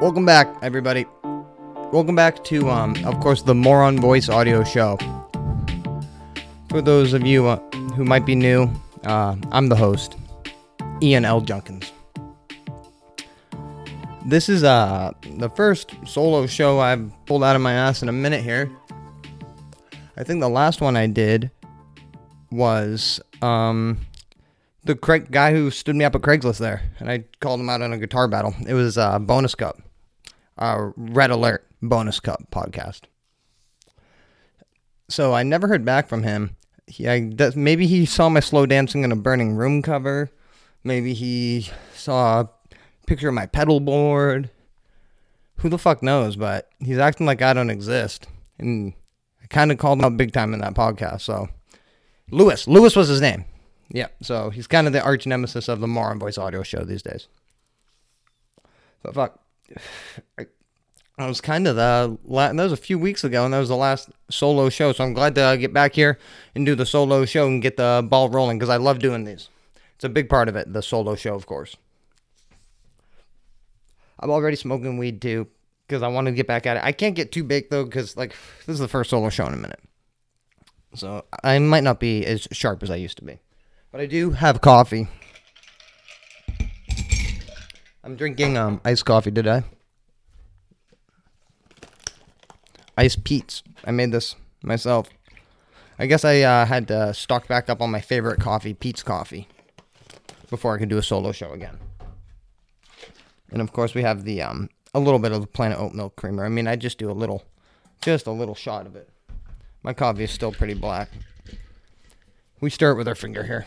Welcome back, everybody. Welcome back to, um, of course, the More on Voice Audio Show. For those of you uh, who might be new, uh, I'm the host, Ian L. Junkins. This is uh, the first solo show I've pulled out of my ass in a minute here. I think the last one I did was um, the guy who stood me up at Craigslist there, and I called him out in a guitar battle. It was uh, Bonus Cup, uh, Red Alert Bonus Cup podcast. So I never heard back from him. He, I, that, maybe he saw my slow dancing in a burning room cover. Maybe he saw a picture of my pedal board. Who the fuck knows? But he's acting like I don't exist, and I kind of called him out big time in that podcast. So Lewis, Lewis was his name. Yeah, so he's kind of the arch nemesis of the More on Voice audio show these days. But fuck, I, I was kind of the that was a few weeks ago, and that was the last solo show. So I'm glad to get back here and do the solo show and get the ball rolling because I love doing these. It's a big part of it, the solo show, of course. I'm already smoking weed too because I want to get back at it. I can't get too big though because like this is the first solo show in a minute, so I might not be as sharp as I used to be. But I do have coffee. I'm drinking um iced coffee today. Iced Peet's. I made this myself. I guess I uh, had to stock back up on my favorite coffee, Peet's Coffee, before I could do a solo show again. And of course, we have the um a little bit of the Planet Oat Milk Creamer. I mean, I just do a little, just a little shot of it. My coffee is still pretty black. We stir it with our finger here.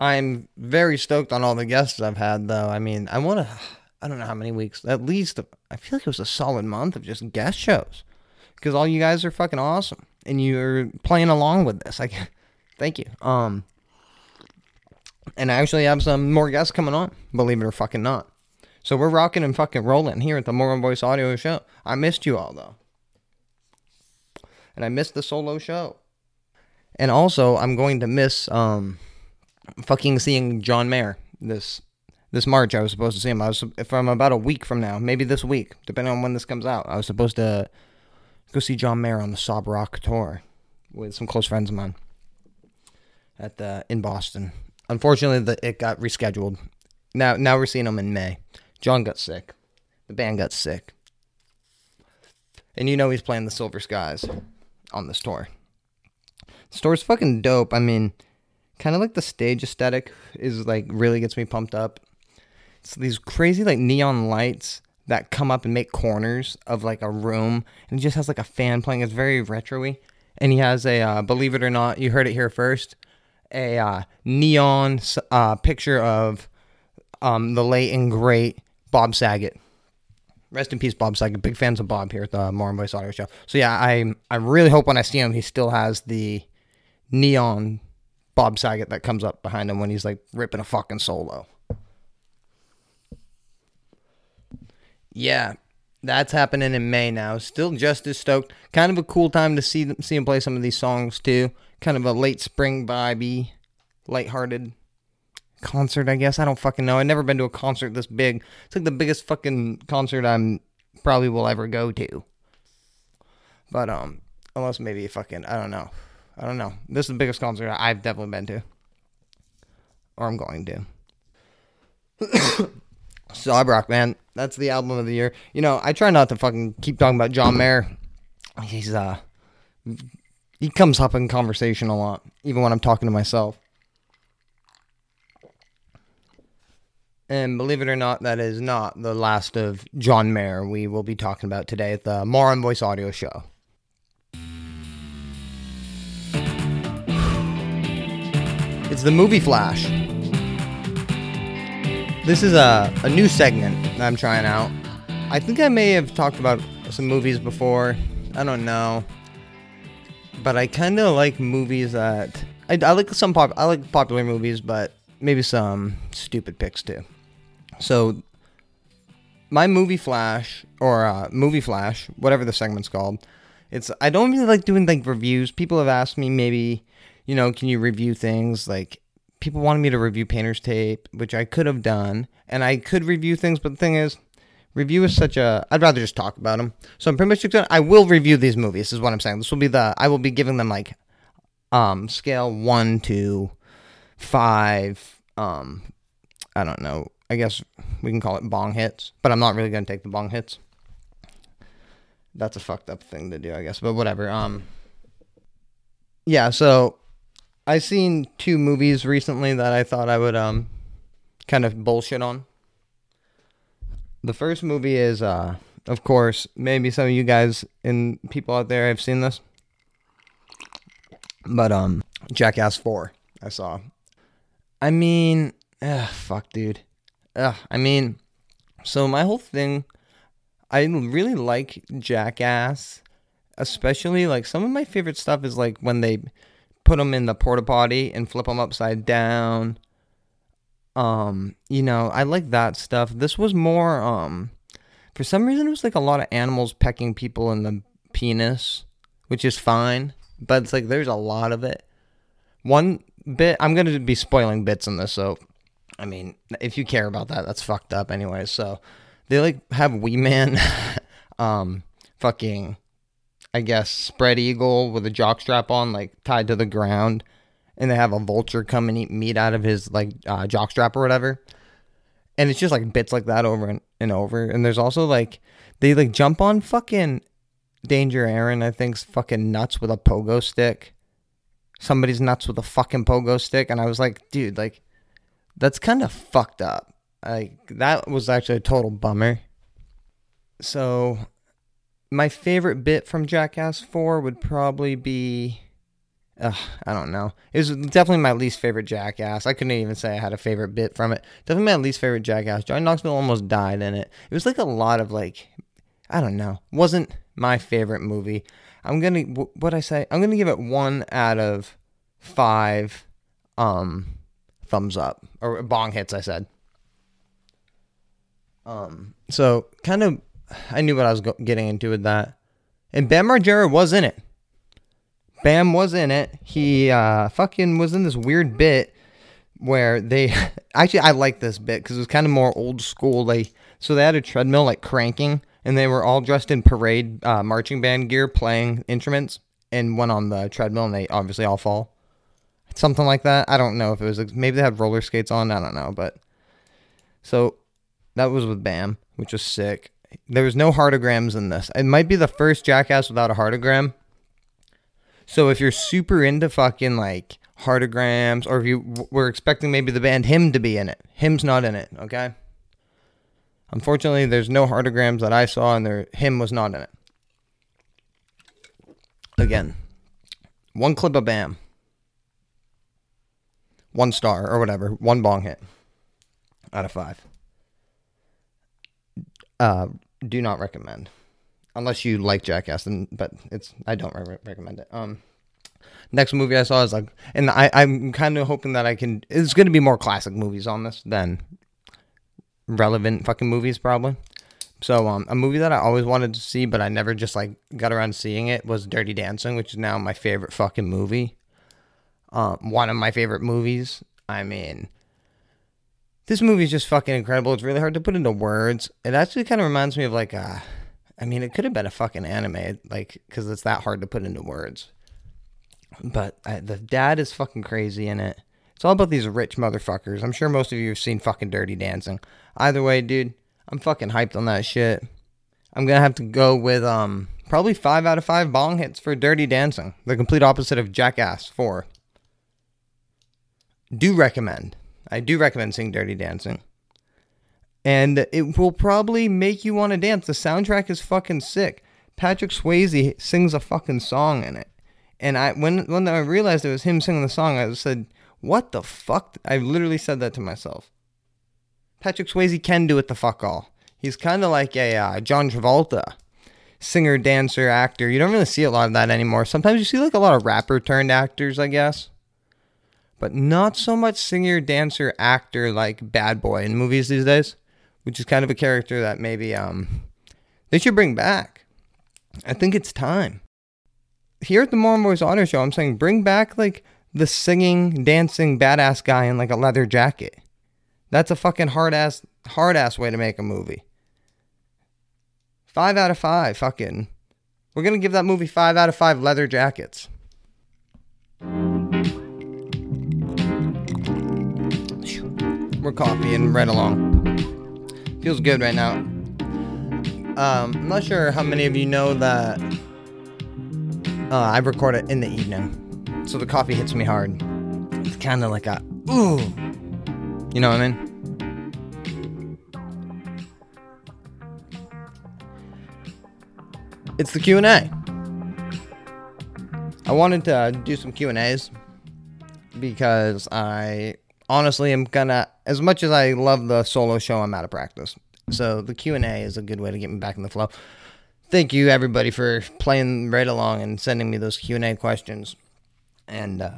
I'm very stoked on all the guests I've had, though. I mean, I want to, I don't know how many weeks, at least, I feel like it was a solid month of just guest shows. Because all you guys are fucking awesome. And you're playing along with this. Like, thank you. Um, and I actually have some more guests coming on, believe it or fucking not. So we're rocking and fucking rolling here at the More on Voice Audio Show. I missed you all, though and I missed the solo show. And also, I'm going to miss um, fucking seeing John Mayer this this March. I was supposed to see him. I was from about a week from now, maybe this week, depending on when this comes out. I was supposed to go see John Mayer on the Sob Rock tour with some close friends of mine at the in Boston. Unfortunately, the, it got rescheduled. Now, now we're seeing him in May. John got sick. The band got sick. And you know he's playing the Silver Skies on this tour. The store's fucking dope. I mean, kind of like the stage aesthetic is like really gets me pumped up. It's these crazy like neon lights that come up and make corners of like a room, and it just has like a fan playing. It's very retroy, and he has a uh, believe it or not, you heard it here first, a uh, neon uh, picture of um, the late and great Bob Saget. Rest in peace, Bob Saget. Big fans of Bob here at the More on Voice Audio Show. So yeah, I I really hope when I see him, he still has the neon Bob Saget that comes up behind him when he's like ripping a fucking solo. Yeah, that's happening in May now. Still just as stoked. Kind of a cool time to see them, see him play some of these songs too. Kind of a late spring vibey, lighthearted concert, I guess. I don't fucking know. I've never been to a concert this big. It's like the biggest fucking concert I'm probably will ever go to. But um, unless maybe fucking I don't know. I don't know. This is the biggest concert I've definitely been to, or I'm going to. Sob Rock, man. That's the album of the year. You know, I try not to fucking keep talking about John Mayer. He's uh, he comes up in conversation a lot, even when I'm talking to myself. And believe it or not, that is not the last of John Mayer we will be talking about today at the More on Voice Audio Show. It's the movie Flash. This is a, a new segment that I'm trying out. I think I may have talked about some movies before. I don't know. But I kind of like movies that. I, I like some pop. I like popular movies, but maybe some stupid picks too. So, my movie flash or uh, movie flash, whatever the segment's called, it's I don't really like doing like reviews. People have asked me maybe, you know, can you review things like people wanted me to review Painter's Tape, which I could have done, and I could review things, but the thing is, review is such a. I'd rather just talk about them. So I'm pretty much. I will review these movies. Is what I'm saying. This will be the. I will be giving them like, um, scale one to five. Um, I don't know. I guess we can call it bong hits, but I'm not really gonna take the bong hits. That's a fucked up thing to do, I guess. But whatever. Um. Yeah. So I seen two movies recently that I thought I would um kind of bullshit on. The first movie is uh of course, maybe some of you guys and people out there have seen this. But um Jackass 4 I saw. I mean, ugh, fuck dude. Ugh, I mean, so my whole thing I really like Jackass, especially like some of my favorite stuff is like when they put them in the porta potty and flip them upside down. Um, you know, I like that stuff. This was more um for some reason it was like a lot of animals pecking people in the penis, which is fine, but it's like there's a lot of it. One bit I'm going to be spoiling bits in this, so I mean, if you care about that, that's fucked up anyway. So they like have Wee Man um fucking I guess, spread eagle with a jockstrap on, like tied to the ground, and they have a vulture come and eat meat out of his like uh, jockstrap or whatever. And it's just like bits like that over and, and over. And there's also like they like jump on fucking Danger Ehren. I think's fucking nuts with a pogo stick. Somebody's nuts with a fucking pogo stick, and I was like, dude, like that's kind of fucked up. Like that was actually a total bummer. So my favorite bit from Jackass 4 would probably be. I don't know. It was definitely my least favorite Jackass. I couldn't even say I had a favorite bit from it. Definitely my least favorite Jackass. Johnny Knoxville almost died in it. It was like a lot of like, I don't know. Wasn't my favorite movie. I'm gonna what I say. I'm gonna give it one out of five. Um, thumbs up or bong hits. I said. Um, so kind of I knew what I was getting into with that. And Bam Margera was in it. Bam was in it. He uh, fucking was in this weird bit where they actually I like this bit because it was kind of more old school. Like so they had a treadmill like cranking, and they were all dressed in parade uh, marching band gear, playing instruments, and went on the treadmill, and they obviously all fall. Something like that. I don't know if it was maybe they had roller skates on. I don't know, but so that was with Bam, which was sick. There was no heartagrams in this. It might be the first Jackass without a heartagram. So if you're super into fucking like heartagrams, or if you were expecting maybe the band Him to be in it, Him's not in it. Okay. Unfortunately, there's no heartagrams that I saw, and there Him was not in it. Again, one clip of Bam, one star or whatever, one bong hit out of five. Uh, do not recommend, unless you like Jackass. And but it's I don't re- recommend it. Um, next movie I saw is like, and I I'm kind of hoping that I can. It's going to be more classic movies on this than relevant fucking movies probably. So um, a movie that I always wanted to see, but I never just like got around seeing it was Dirty Dancing, which is now my favorite fucking movie. Um, one of my favorite movies. I mean, this movie is just fucking incredible. It's really hard to put into words. It actually kind of reminds me of like a, I mean, it could have been a fucking anime, like because it's that hard to put into words. But I, the dad is fucking crazy in it. It's all about these rich motherfuckers. I'm sure most of you have seen fucking Dirty Dancing. Either way, dude, I'm fucking hyped on that shit. I'm gonna have to go with um probably five out of five bong hits for Dirty Dancing, the complete opposite of Jackass Four. Do recommend. I do recommend seeing Dirty Dancing. And it will probably make you want to dance. The soundtrack is fucking sick. Patrick Swayze sings a fucking song in it. And I when when I realized it was him singing the song, I said, "What the fuck?" I literally said that to myself. Patrick Swayze can do it the fuck all. He's kind of like a uh, John Travolta, singer, dancer, actor. You don't really see a lot of that anymore. Sometimes you see like a lot of rapper turned actors, I guess but not so much singer, dancer, actor like Bad Boy in movies these days, which is kind of a character that maybe um they should bring back. I think it's time. Here at the Moron Boys Auto Show, I'm saying bring back like the singing, dancing, badass guy in like a leather jacket. That's a fucking hard ass, hard ass way to make a movie. Five out of five, fucking. We're gonna give that movie five out of five leather jackets. We're coffee and right along. Feels good right now. Um, I'm not sure how many of you know that uh, I record it in the evening, so the coffee hits me hard. It's kind of like a ooh, you know what I mean? It's the Q and A. I wanted to do some Q and A's because I honestly am gonna, as much as I love the solo show, I'm out of practice. So the Q and A is a good way to get me back in the flow. Thank you everybody for playing right along and sending me those Q and A questions, and uh,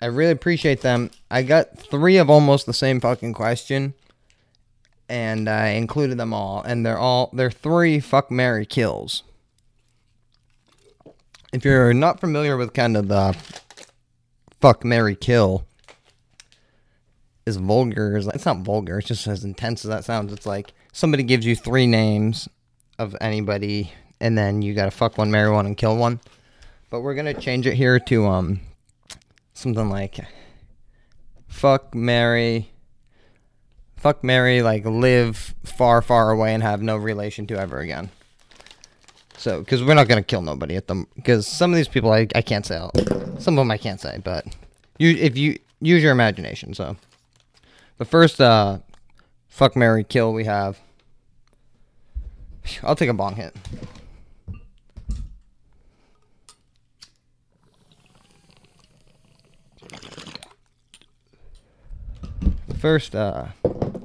I really appreciate them. I got three of almost the same fucking question, and I included them all, and they're all they're three fuck Mary kills. If you're not familiar with kind of the fuck Mary kill, is vulgar. It's not vulgar. It's just as intense as that sounds. It's like somebody gives you three names of anybody, and then you gotta fuck one, marry one, and kill one. But we're gonna change it here to um something like fuck, marry, fuck, marry, like live far, far away and have no relation to ever again. So, because we're not gonna kill nobody at them, because some of these people I, I can't say, some of them I can't say, but you if you use your imagination. So, the first uh, fuck, Mary, kill we have. I'll take a bong hit. The first uh,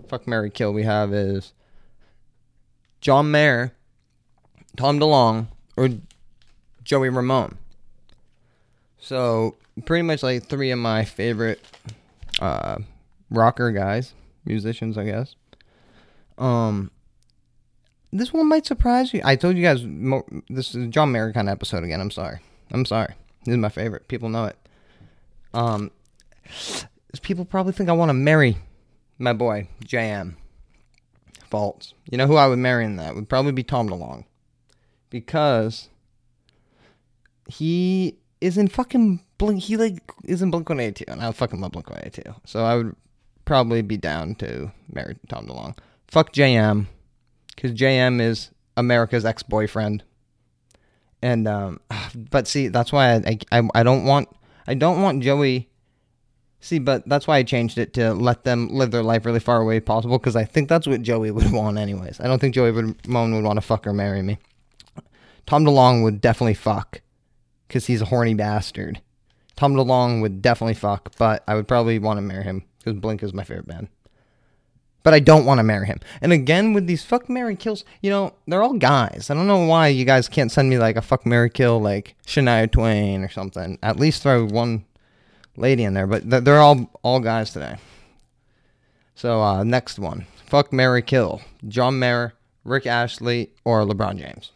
fuck, Mary, kill we have is John Mayer, Tom DeLonge, or Joey Ramone. So pretty much like three of my favorite uh, rocker guys, musicians, I guess. Um, this one might surprise you. I told you guys mo- this is a John Mayer kind of episode again. I'm sorry. I'm sorry. This is my favorite. People know it. Um, people probably think I want to marry my boy JM. Faults. You know who I would marry in that would probably be Tom DeLonge, because he is in fucking Blink. He like is in Blink One Eighty Two, and I fucking love Blink One Eighty Two. So I would probably be down to marry Tom DeLonge. Fuck JM, because JM is America's ex boyfriend. And um, but see, that's why I, I I don't want I don't want Joey. See, but that's why I changed it to let them live their life really far away possible because I think that's what Joey would want anyways. I don't think Joey would Moan would want to fuck or marry me. Tom DeLonge would definitely fuck because he's a horny bastard. Tom DeLonge would definitely fuck, but I would probably want to marry him because Blink is my favorite band. But I don't want to marry him. And again, with these fuck Mary kills, you know, they're all guys. I don't know why you guys can't send me like a fuck Mary kill like Shania Twain or something. At least throw one lady in there, but they're all all guys today. So uh, next one, fuck Mary kill John Mayer, Rick Astley, or LeBron James.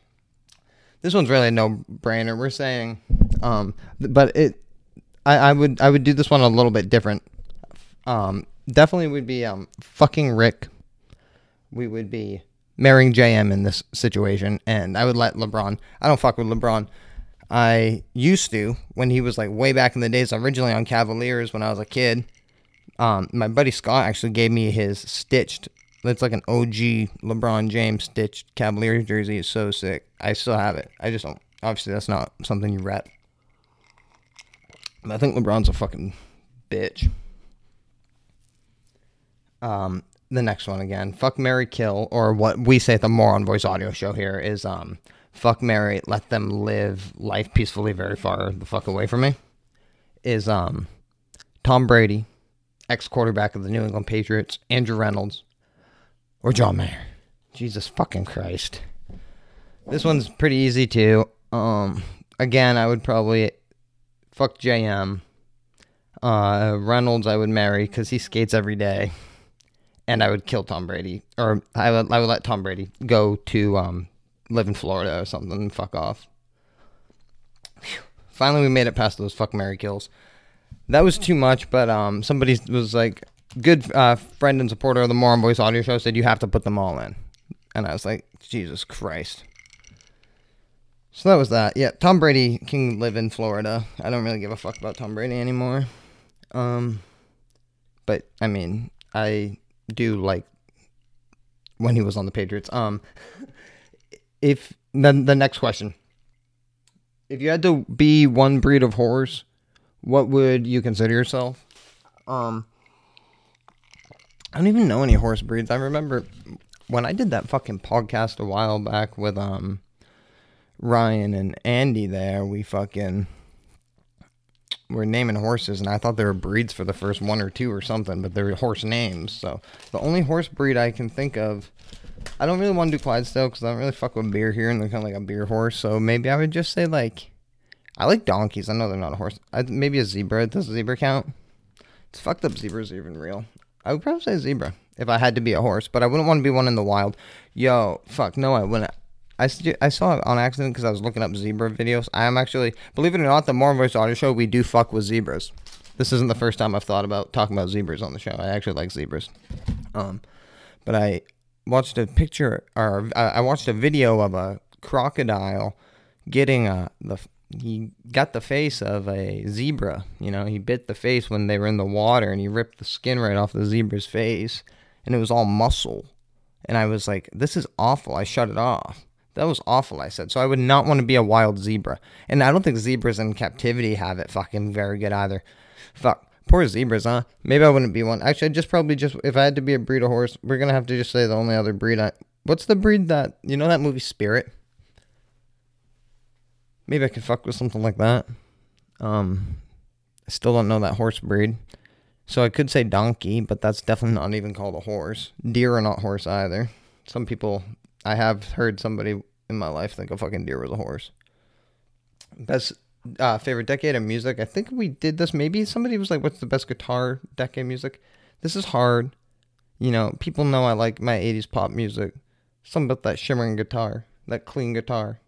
This one's really a no brainer. We're saying, um, but it, I, I would I would do this one a little bit different. Um, definitely would be um fucking Rick. We would be marrying JM in this situation, and I would let LeBron. I don't fuck with LeBron. I used to when he was like way back in the days, originally on Cavaliers when I was a kid. Um, my buddy Scott actually gave me his stitched. It's like an OG LeBron James stitched Cavaliers jersey. It's so sick. I still have it. I just don't. Obviously, that's not something you rep. I think LeBron's a fucking bitch. Um, the next one again. Fuck Mary Kill, or what we say at the More on Voice audio show here is um fuck Mary, let them live life peacefully very far the fuck away from me. Is um Tom Brady, ex quarterback of the New England Patriots, Andrew Reynolds, or John Mayer. Jesus fucking Christ. This one's pretty easy too. Um again I would probably fuck JM. Uh Reynolds I would marry because he skates every day and I would kill Tom Brady, or I would I would let Tom Brady go to um, live in Florida or something and fuck off. Whew. Finally, we made it past those fuck Mary kills. that was too much. But um, somebody was like, good uh, friend and supporter of the More on Voice audio show said you have to put them all in, and I was like, Jesus Christ. So that was that. Yeah, Tom Brady can live in Florida. I don't really give a fuck about Tom Brady anymore. Um, but I mean, I do like when he was on the Patriots. Um, if then the next question, if you had to be one breed of horse, what would you consider yourself? Um, I don't even know any horse breeds. I remember when I did that fucking podcast a while back with um Ryan and Andy there, we fucking were naming horses, and I thought they were breeds for the first one or two or something, but they're horse names. So the only horse breed I can think of, I don't really want to do Clydesdale because I don't really fuck with beer here, and they're kind of like a beer horse. So maybe I would just say like, I like donkeys. I know they're not a horse. I, maybe a zebra. Does a zebra count? It's fucked up. Zebras are even real. I would probably say zebra if I had to be a horse, but I wouldn't want to be one in the wild. Yo, fuck, no, I wouldn't. I, I saw it on accident because I was looking up zebra videos. I am actually, believe it or not, the More on Voice Audio Show, we do fuck with zebras. This isn't the first time I've thought about talking about zebras on the show. I actually like zebras. Um, but I watched a picture, or I watched a video of a crocodile getting a the he got the face of a zebra. You know, he bit the face when they were in the water, and he ripped the skin right off the zebra's face, and it was all muscle. And I was like, "This is awful." I shut it off. That was awful, I said. So I would not want to be a wild zebra. And I don't think zebras in captivity have it fucking very good either. Fuck. Poor zebras, huh? Maybe I wouldn't be one. Actually, I just probably just, if I had to be a breed of horse, we're going to have to just say the only other breed I, what's the breed that, you know that movie Spirit? Maybe I could fuck with something like that. Um, I still don't know that horse breed. So I could say donkey, but that's definitely not even called a horse. Deer are not horse either. Some people I have heard somebody in my life think a fucking deer was a horse. Best uh, favorite decade of music. I think we did this. Maybe somebody was like, "What's the best guitar decade music?" This is hard. You know, people know I like my '80s pop music. Something about that shimmering guitar, that clean guitar.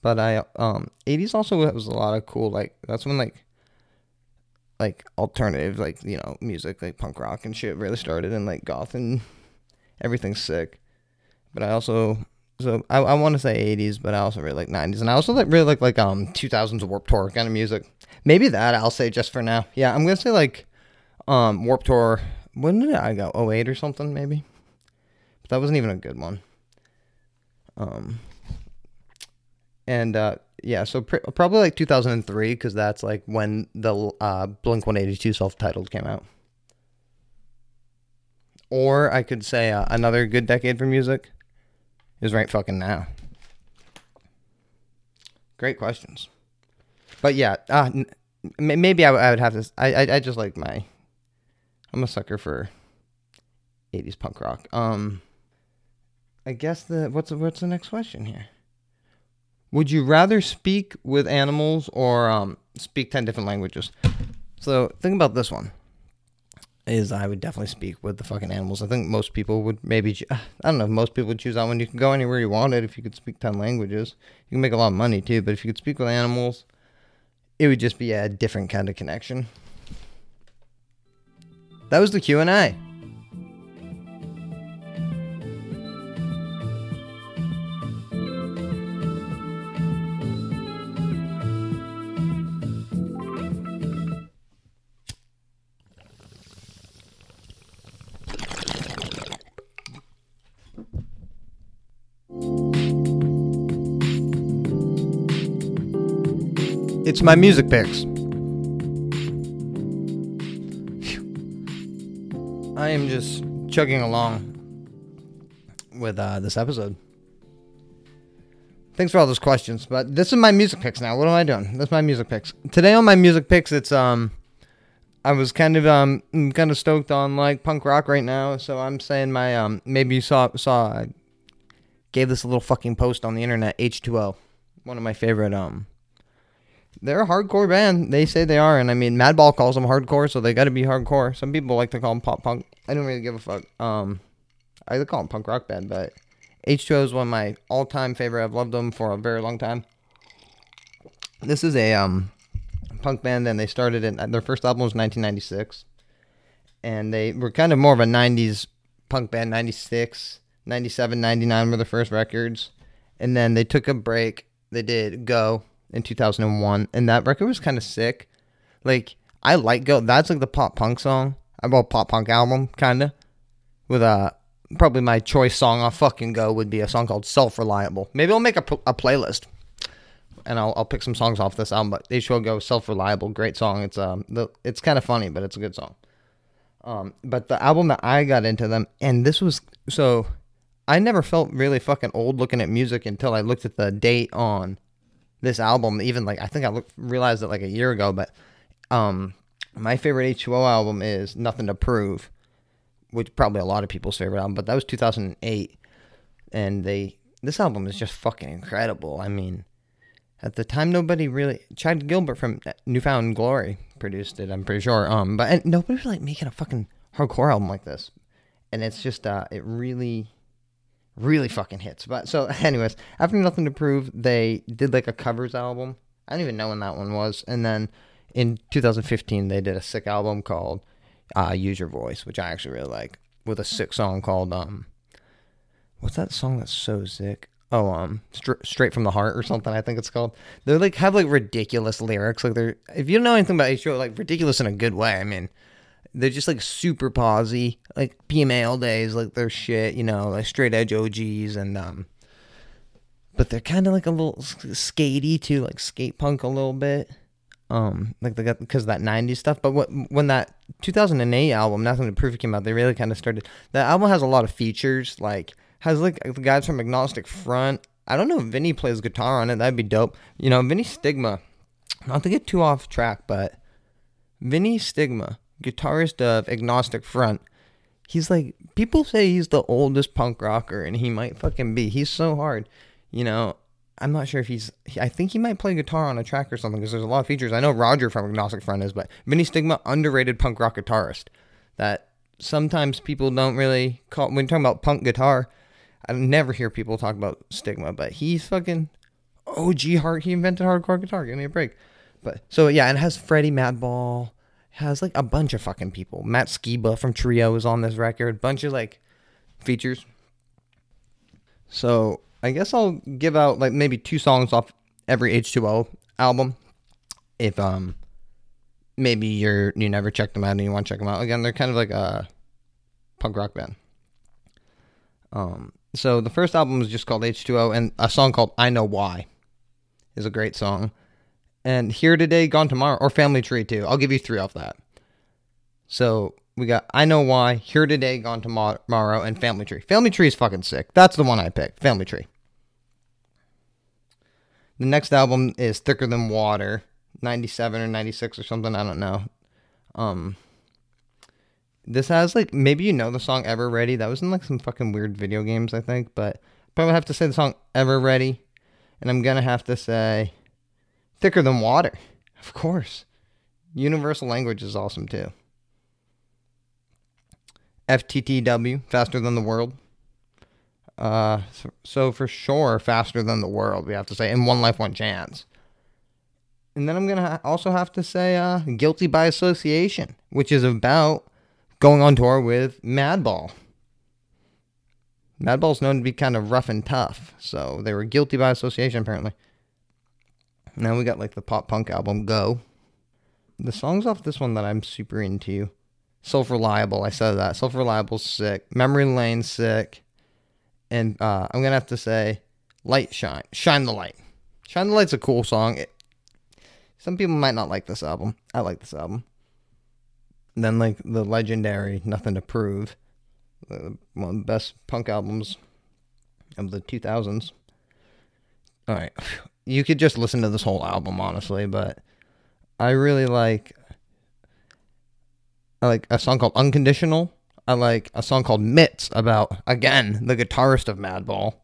But I um '80s also was a lot of cool. Like that's when like like alternative like you know music like punk rock and shit really started and like goth and everything's sick but I also so I, I want to say 80s, but I also really like 90s, and I also like really like like um 2000s Warp Tour kind of music. Maybe that I'll say just for now. Yeah, I'm gonna say like um Warp Tour. When did I go? 08 or something maybe. But that wasn't even a good one. Um. And uh, yeah, so pr- probably like 2003 because that's like when the uh, Blink 182 self-titled came out. Or I could say uh, another good decade for music is right fucking now? Great questions. But yeah, uh, maybe I, w- I would have this. I, I I just like my. I'm a sucker for. 80s punk rock. Um. I guess the what's the, what's the next question here? Would you rather speak with animals or um, speak ten different languages? So think about this one is I would definitely speak with the fucking animals. I think most people would maybe I don't know most people would choose that one. You can go anywhere you wanted if you could speak ten languages. You can make a lot of money too, but if you could speak with animals, it would just be a different kind of connection. That was the Q and A. It's my music picks. I am just chugging along with uh, this episode. Thanks for all those questions, but this is my music picks now. What am I doing? That's my music picks. Today on my music picks, it's um, I was kind of um, kind of stoked on like punk rock right now, so I'm saying my um, maybe you saw saw I gave this a little fucking post on the internet. H2O, one of my favorite um they're a hardcore band. They say they are, and I mean, Madball calls them hardcore, so they got to be hardcore. Some people like to call them pop punk. I don't really give a fuck. Um, I call them punk rock band, but H2O is one of my all-time favorite. I've loved them for a very long time. This is a um punk band, and they started in their first album was 1996, and they were kind of more of a 90s punk band. 96, 97, 99 were the first records, and then they took a break. They did Go in 2001, and that record was kind of sick. Like I like Go. That's like the pop punk song. Bought pop punk album kind of with a probably my choice song off fucking Go would be a song called Self Reliable. Maybe I'll make a, a playlist and I'll, I'll pick some songs off this album. But H2O Go Self Reliable, great song. It's um the, it's kind of funny, but it's a good song. Um, but the album that I got into them, and this was so I never felt really fucking old looking at music until I looked at the date on this album. Even like I think I looked, realized it like a year ago, but um, my favorite H2O album is Nothing to Prove, which probably a lot of people's favorite album, but that was 2008, and they this album is just fucking incredible. I mean, at the time nobody really Chad Gilbert from New Found Glory produced it. I'm pretty sure. Um, but nobody was like making a fucking hardcore album like this, and it's just uh, it really, really fucking hits. But so, anyways, after Nothing to Prove, they did like a covers album. I don't even know when that one was, and then in 2015 they did a sick album called uh, Use Your Voice, which I actually really like, with a sick song called um, what's that song that's so sick? oh um Str- straight from the heart or something i think it's called they're like have like ridiculous lyrics like they're if you don't know anything about h2o like ridiculous in a good way i mean they're just like super posy like pma all days like they're shit you know like straight edge og's and um but they're kind of like a little skatey too like skate punk a little bit um like they got because that 90s stuff but what when that 2008 album nothing to prove came out they really kind of started that album has a lot of features like has like the guys from Agnostic Front. I don't know if Vinny plays guitar on it. That'd be dope. You know, Vinny Stigma. Not to get too off track, but Vinny Stigma, guitarist of Agnostic Front. He's like people say he's the oldest punk rocker, and he might fucking be. He's so hard. You know, I'm not sure if he's. I think he might play guitar on a track or something because there's a lot of features. I know Roger from Agnostic Front is, but Vinny Stigma, underrated punk rock guitarist. That sometimes people don't really call when talking about punk guitar. I never hear people talk about Stigma, but he's fucking OG hard. He invented hardcore guitar. Give me a break. But so yeah, and it has Freddie Madball. Has like a bunch of fucking people. Matt Skiba from Trio is on this record. Bunch of like features. So I guess I'll give out like maybe two songs off every H2O album. If um maybe you're you never checked them out and you want to check them out again, they're kind of like a punk rock band. Um, so the first album was just called H2O, and a song called I Know Why is a great song. And Here Today, Gone Tomorrow, or Family Tree too. I'll give you three off that. So we got I Know Why, Here Today, Gone Tomorrow, and Family Tree. Family Tree is fucking sick. That's the one I picked. Family Tree. The next album is Thicker Than Water, 97 or 96 or something. I don't know. Um, this has like maybe you know the song Ever Ready. That was in like some fucking weird video games, I think. But probably have to say the song Ever Ready, and I'm gonna have to say Thicker Than Water, of course. Universal Language is awesome too. FTTW, Faster Than the World. Uh, so, so for sure, Faster Than the World, we have to say, and One Life, One Chance. And then I'm gonna ha- also have to say, uh, Guilty by Association, which is about going on tour with Madball. Madball's known to be kind of rough and tough, so they were guilty by association apparently. Now we got like the pop punk album Go. The songs off this one that I'm super into. Self Reliable, I said that. Self Reliable's sick. Memory Lane sick. And uh, I'm gonna have to say Light Shine. Shine the Light. Shine the Light's a cool song. It, some people might not like this album. I like this album. And then like the legendary Nothing to Prove, one of the best punk albums of the 2000s. All right, you could just listen to this whole album honestly, but I really like I like a song called Unconditional. I like a song called Mitts about again the guitarist of Madball.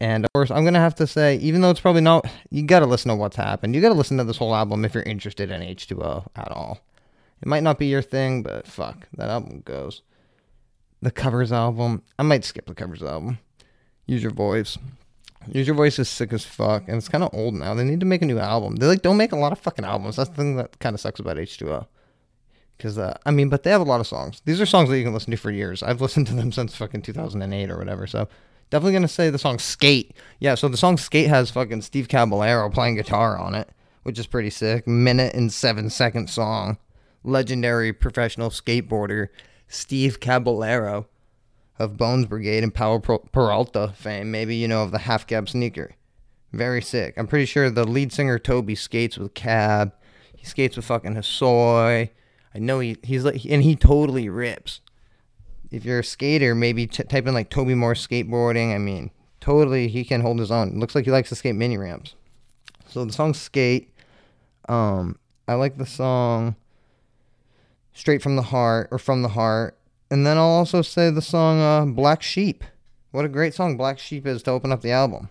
And of course, I'm gonna have to say, even though it's probably not, you gotta listen to what's happened. You gotta listen to this whole album if you're interested in H2O at all. It might not be your thing, but fuck, that album goes. The covers album, I might skip the covers album. Use your voice. Use Your Voice is sick as fuck, and it's kind of old now. They need to make a new album. They like don't make a lot of fucking albums. That's the thing that kind of sucks about H2O. Because uh, I mean, but they have a lot of songs. These are songs that you can listen to for years. I've listened to them since fucking 2008 or whatever. So definitely gonna say the song Skate. Yeah, so the song Skate has fucking Steve Caballero playing guitar on it, which is pretty sick. Minute and seven second song. Legendary professional skateboarder Steve Caballero of Bones Brigade and Powell Peralta fame. Maybe you know of the half cab sneaker. Very sick. I'm pretty sure the lead singer Toby skates with Cab. He skates with fucking Hosoi. I know he he's like and he totally rips. If you're a skater, maybe t- type in like Toby Morse skateboarding. I mean, totally he can hold his own. Looks like he likes to skate mini ramps. So the song Skate. Um, I like the song Straight from the Heart or From the Heart. And then I'll also say the song uh, Black Sheep. What a great song Black Sheep is to open up the album.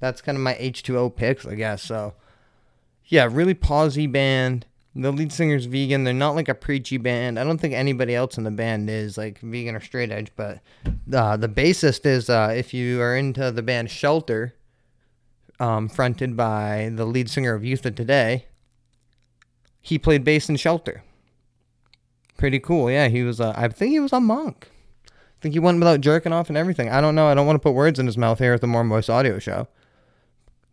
That's kind of my H2O picks, I guess. So, yeah, really posy band. The lead singer's vegan. They're not like a preachy band. I don't think anybody else in the band is like vegan or straight edge, but uh, the bassist is, uh, if you are into the band Shelter, um, fronted by the lead singer of Youth of Today, he played bass in Shelter. Pretty cool. Yeah, he was, I think he was a monk. I think he went without jerking off and everything. I don't know. I don't want to put words in his mouth here at the More Voice Audio Show.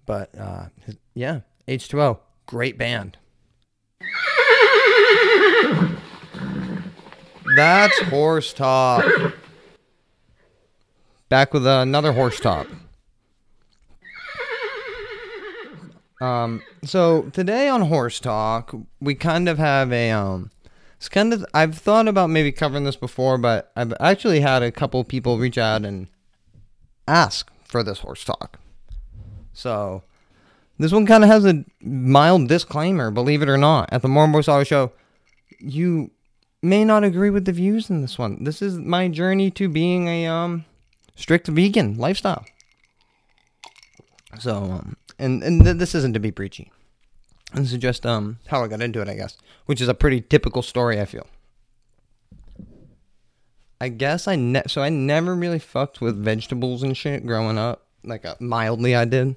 But uh, yeah, H2O, great band. That's horse talk. Back with another horse talk. Um, so today on horse talk, we kind of have a um, it's kind of I've thought about maybe covering this before, but I've actually had a couple people reach out and ask for this horse talk. So this one kind of has a mild disclaimer, believe it or not. At the More Voice Auto Show, you may not agree with the views in this one. This is my journey to being a um strict vegan lifestyle. So, um, and and th- this isn't to be preachy. This is just um how I got into it, I guess, which is a pretty typical story. I feel. I guess I ne- so I never really fucked with vegetables and shit growing up. Like uh, mildly, I did.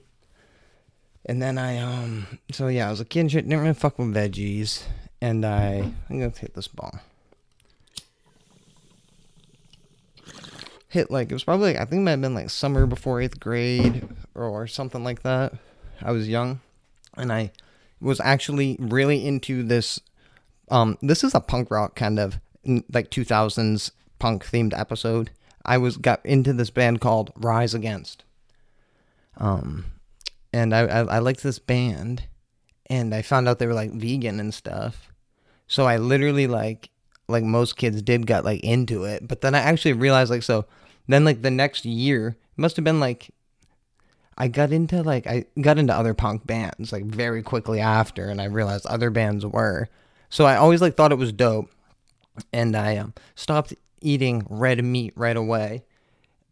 And then I um so yeah, I was a kid and shit, didn't really fuck with veggies. And I I'm gonna hit this ball. hit like it was probably I think it might have been like summer before eighth grade or something like that. I was young, and I was actually really into this. Um, this is a punk rock kind of like 2000s punk themed episode. I was got into this band called Rise Against. Um, and I, I I liked this band, and I found out they were like vegan and stuff. So I literally like like most kids did got like into it, but then I actually realized like so then like the next year, must have been like I got into like I got into other punk bands like very quickly after and I realized other bands were. So I always like thought it was dope and I um, stopped eating red meat right away.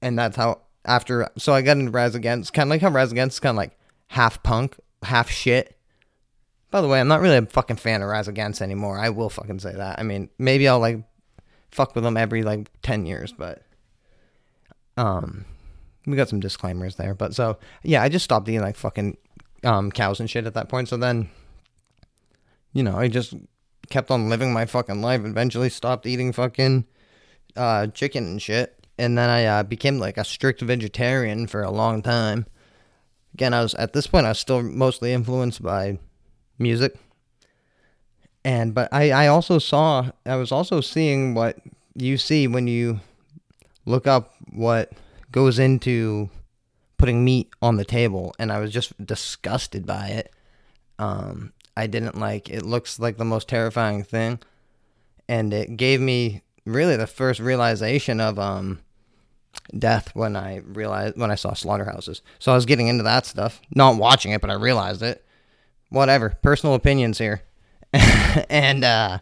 And that's how after so I got into Rise Against, kind of like how Rise Against is kind of like half punk, half shit. By the way, I'm not really a fucking fan of Rise Against anymore. I will fucking say that. I mean, maybe I'll like fuck with them every like 10 years, but um, we got some disclaimers there, but so yeah, I just stopped eating like fucking um cows and shit at that point. So then, you know, I just kept on living my fucking life. Eventually, stopped eating fucking uh chicken and shit, and then I uh, became like a strict vegetarian for a long time. Again, I was at this point I was still mostly influenced by music. And but I, I also saw I was also seeing what you see when you look up what goes into putting meat on the table, and I was just disgusted by it. Um, I didn't like it. Looks like the most terrifying thing, and it gave me really the first realization of um death when I realized when I saw slaughterhouses. So I was getting into that stuff, not watching it, but I realized it. Whatever, personal opinions here, and uh,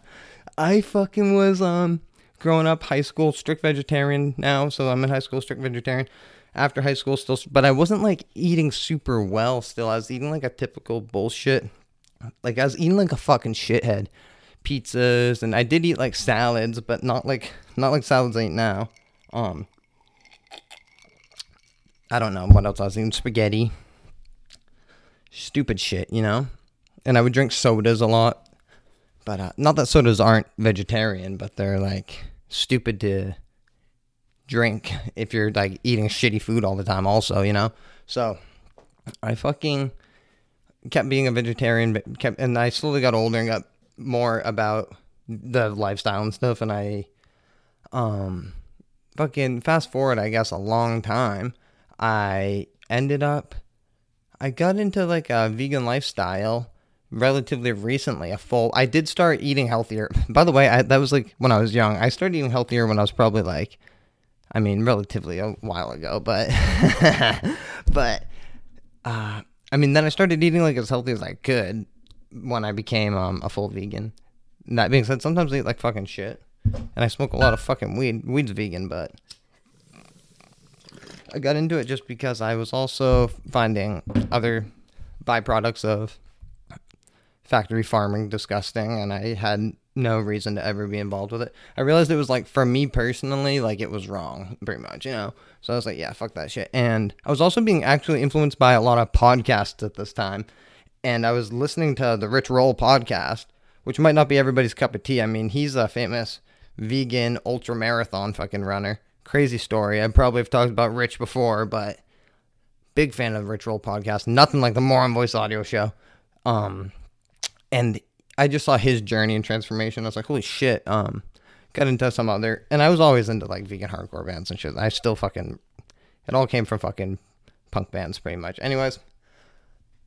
I fucking was um growing up, high school, strict vegetarian now. So I'm in high school, strict vegetarian. After high school, still, but I wasn't like eating super well still. I was eating like a typical bullshit. Like I was eating like a fucking shithead. Pizzas, and I did eat like salads, but not like, not like salads ain't now. Um, I don't know what else I was eating. Spaghetti. Stupid shit, you know? And I would drink sodas a lot. But uh, not that sodas aren't vegetarian, but they're like stupid to drink if you're like eating shitty food all the time, also, you know? So I fucking kept being a vegetarian, but kept, and I slowly got older and got more about the lifestyle and stuff. And I, um, fucking fast forward, I guess, a long time. I ended up, I got into like a vegan lifestyle relatively recently. A full, I did start eating healthier. By the way, I, that was like when I was young. I started eating healthier when I was probably like, I mean, relatively a while ago, but, but, uh, I mean, then I started eating like as healthy as I could when I became um, a full vegan. that being said, sometimes I eat like fucking shit, and I smoke a lot of fucking weed. Weed's vegan, but I got into it just because I was also finding other byproducts of factory farming disgusting, and I had no reason to ever be involved with it. I realized it was like for me personally, like it was wrong, pretty much, you know. So I was like, yeah, fuck that shit. And I was also being actually influenced by a lot of podcasts at this time, and I was listening to the Rich Roll podcast, which might not be everybody's cup of tea. I mean, he's a famous vegan ultra marathon fucking runner. Crazy story. I probably have talked about Rich before, but big fan of Rich Roll podcast. Nothing like the More on Voice audio show. Um, and I just saw his journey and transformation. I was like, holy shit. Um, got into some other, and I was always into like vegan hardcore bands and shit. I still fucking, it all came from fucking punk bands pretty much. Anyways,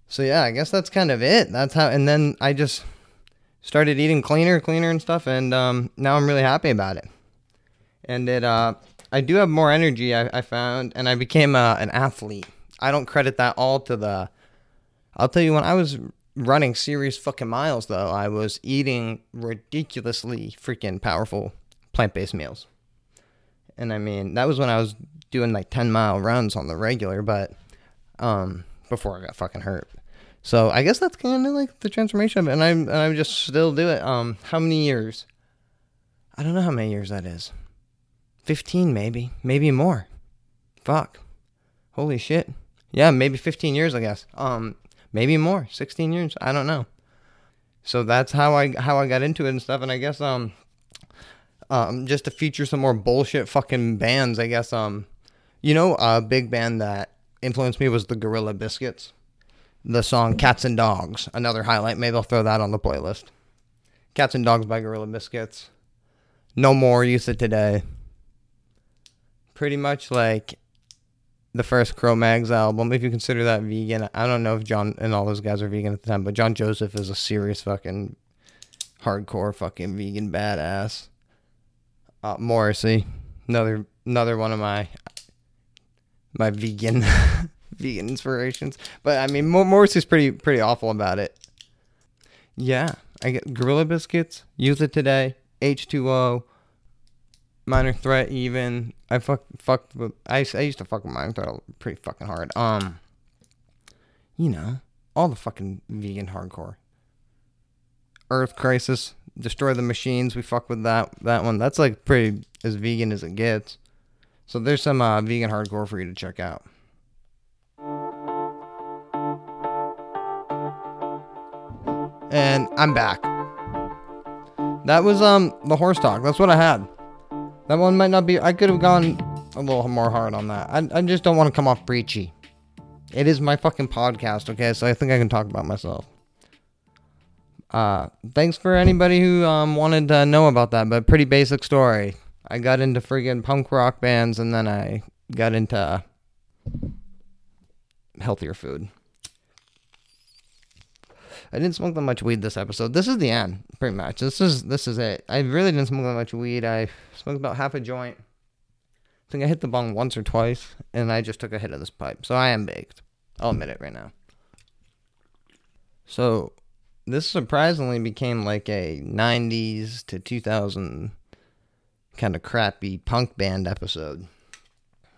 so yeah, I guess that's kind of it. That's how, and then I just started eating cleaner, cleaner and stuff, and um, now I'm really happy about it. And it, uh, I do have more energy. I, I found, and I became uh, an athlete. I don't credit that all to the. I'll tell you when I was running serious fucking miles though, I was eating ridiculously freaking powerful plant-based meals. And I mean, that was when I was doing like 10 mile runs on the regular, but um before I got fucking hurt. So I guess that's kind of like the transformation of it. And I'm, and I just still do it. Um how many years? I don't know how many years that is. 15 maybe, maybe more. Fuck. Holy shit. Yeah, maybe 15 years, I guess. Um maybe more, 16 years. I don't know. So that's how I how I got into it and stuff. And I guess um um just to feature some more bullshit fucking bands. I guess um you know a big band that influenced me was the Gorilla Biscuits. The song Cats and Dogs, another highlight. Maybe I'll throw that on the playlist. Cats and Dogs by Gorilla Biscuits. No More Youth of Today. Pretty much like the first Cro-Mags album, if you consider that vegan. I don't know if John and all those guys are vegan at the time, but John Joseph is a serious fucking hardcore fucking vegan badass. Uh, Morrissey, another another one of my my vegan vegan inspirations. But I mean, Morrissey's pretty pretty awful about it. Yeah, I get Gorilla Biscuits, Youth of Today, H2O, Minor Threat even. I fuck fucked with I, I used to fuck with Minor Threat pretty fucking hard. Um you know, all the fucking vegan hardcore. Earth Crisis, Destroy the Machines, we fuck with that that one. That's like pretty as vegan as it gets. So there's some uh, vegan hardcore for you to check out. And I'm back. That was um the horse talk. That's what I had. That one might not be. I could have gone a little more hard on that. I, I just don't want to come off preachy. It is my fucking podcast, okay? So I think I can talk about myself. Uh, thanks for anybody who um, wanted to know about that, but pretty basic story. I got into friggin' punk rock bands and then I got into healthier food. I didn't smoke that much weed this episode. This is the end, pretty much. This is this is it. I really didn't smoke that much weed. I smoked about half a joint. I think I hit the bong once or twice, and I just took a hit of this pipe. So I am baked. I'll admit it right now. So this surprisingly became like a 90s to 2000 kind of crappy punk band episode.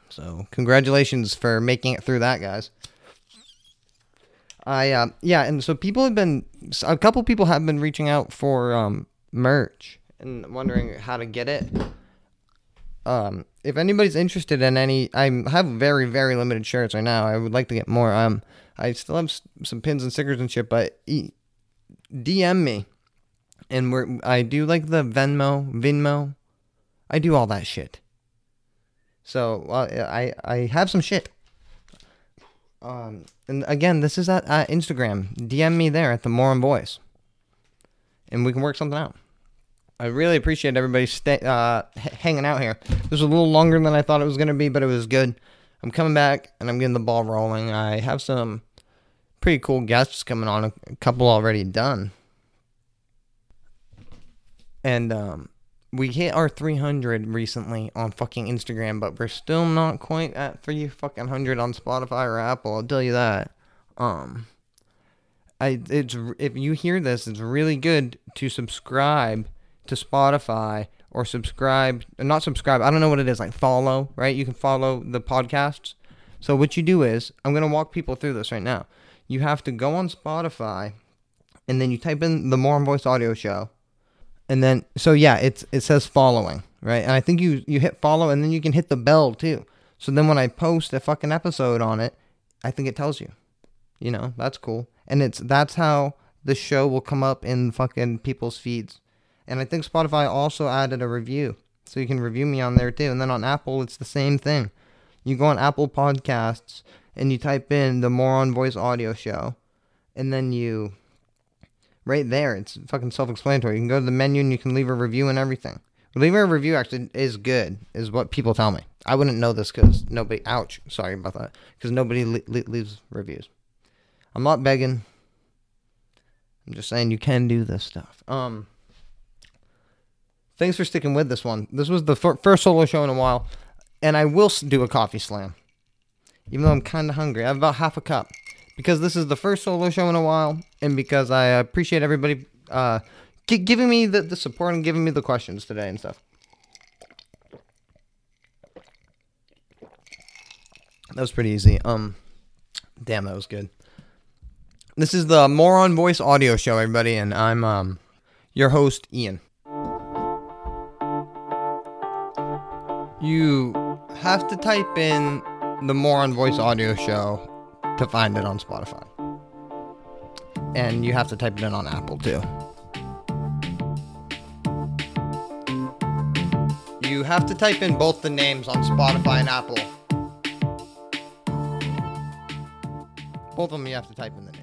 So congratulations for making it through that, guys. I uh, yeah, and so people have been a couple people have been reaching out for um, merch and wondering how to get it. Um, if anybody's interested in any, I have very very limited shirts right now. I would like to get more. Um, I still have some pins and stickers and shit, but e- DM me, and we're I do like the Venmo, Venmo, I do all that shit. So uh, I I have some shit. Um, and again, this is at, at Instagram. DM me there at the More on Voice, and we can work something out. I really appreciate everybody stay, uh, h- hanging out here. This was a little longer than I thought it was gonna be, but it was good. I'm coming back and I'm getting the ball rolling. I have some pretty cool guests coming on. A, a couple already done, and um, we hit our 300 recently on fucking Instagram, but we're still not quite at 3 fucking 100 on Spotify or Apple. I'll tell you that. Um, I it's if you hear this, it's really good to subscribe to Spotify or subscribe, not subscribe. I don't know what it is like follow, right? You can follow the podcasts. So what you do is, I'm gonna walk people through this right now. You have to go on Spotify, and then you type in the More on Voice Audio Show, and then so yeah, it's it says following, right? And I think you you hit follow, and then you can hit the bell too. So then when I post a fucking episode on it, I think it tells you. You know, that's cool. And it's that's how the show will come up in fucking people's feeds. And I think Spotify also added a review. So you can review me on there too. And then on Apple it's the same thing. You go on Apple Podcasts and you type in the More on Voice Audio Show. And then you right there, it's fucking self explanatory. You can go to the menu and you can leave a review and everything. Leaving a review actually is good, is what people tell me. I wouldn't know this because nobody, ouch, sorry about that, because nobody le- le- leaves reviews. I'm not begging. I'm just saying you can do this stuff. Um, thanks for sticking with this one. This was the fir- first solo show in a while, and I will do a coffee slam, even though I'm kind of hungry. I have about half a cup because this is the first solo show in a while, and because I appreciate everybody uh, gi- giving me the, the support and giving me the questions today and stuff. That was pretty easy. Um, damn, that was good. This is the More on Voice Audio Show, everybody, and I'm um your host, Ian. You have to type in the More on Voice Audio Show to find it on Spotify. And you have to type it in on Apple too. You have to type in both the names on Spotify and Apple. Both of them you have to type in the name.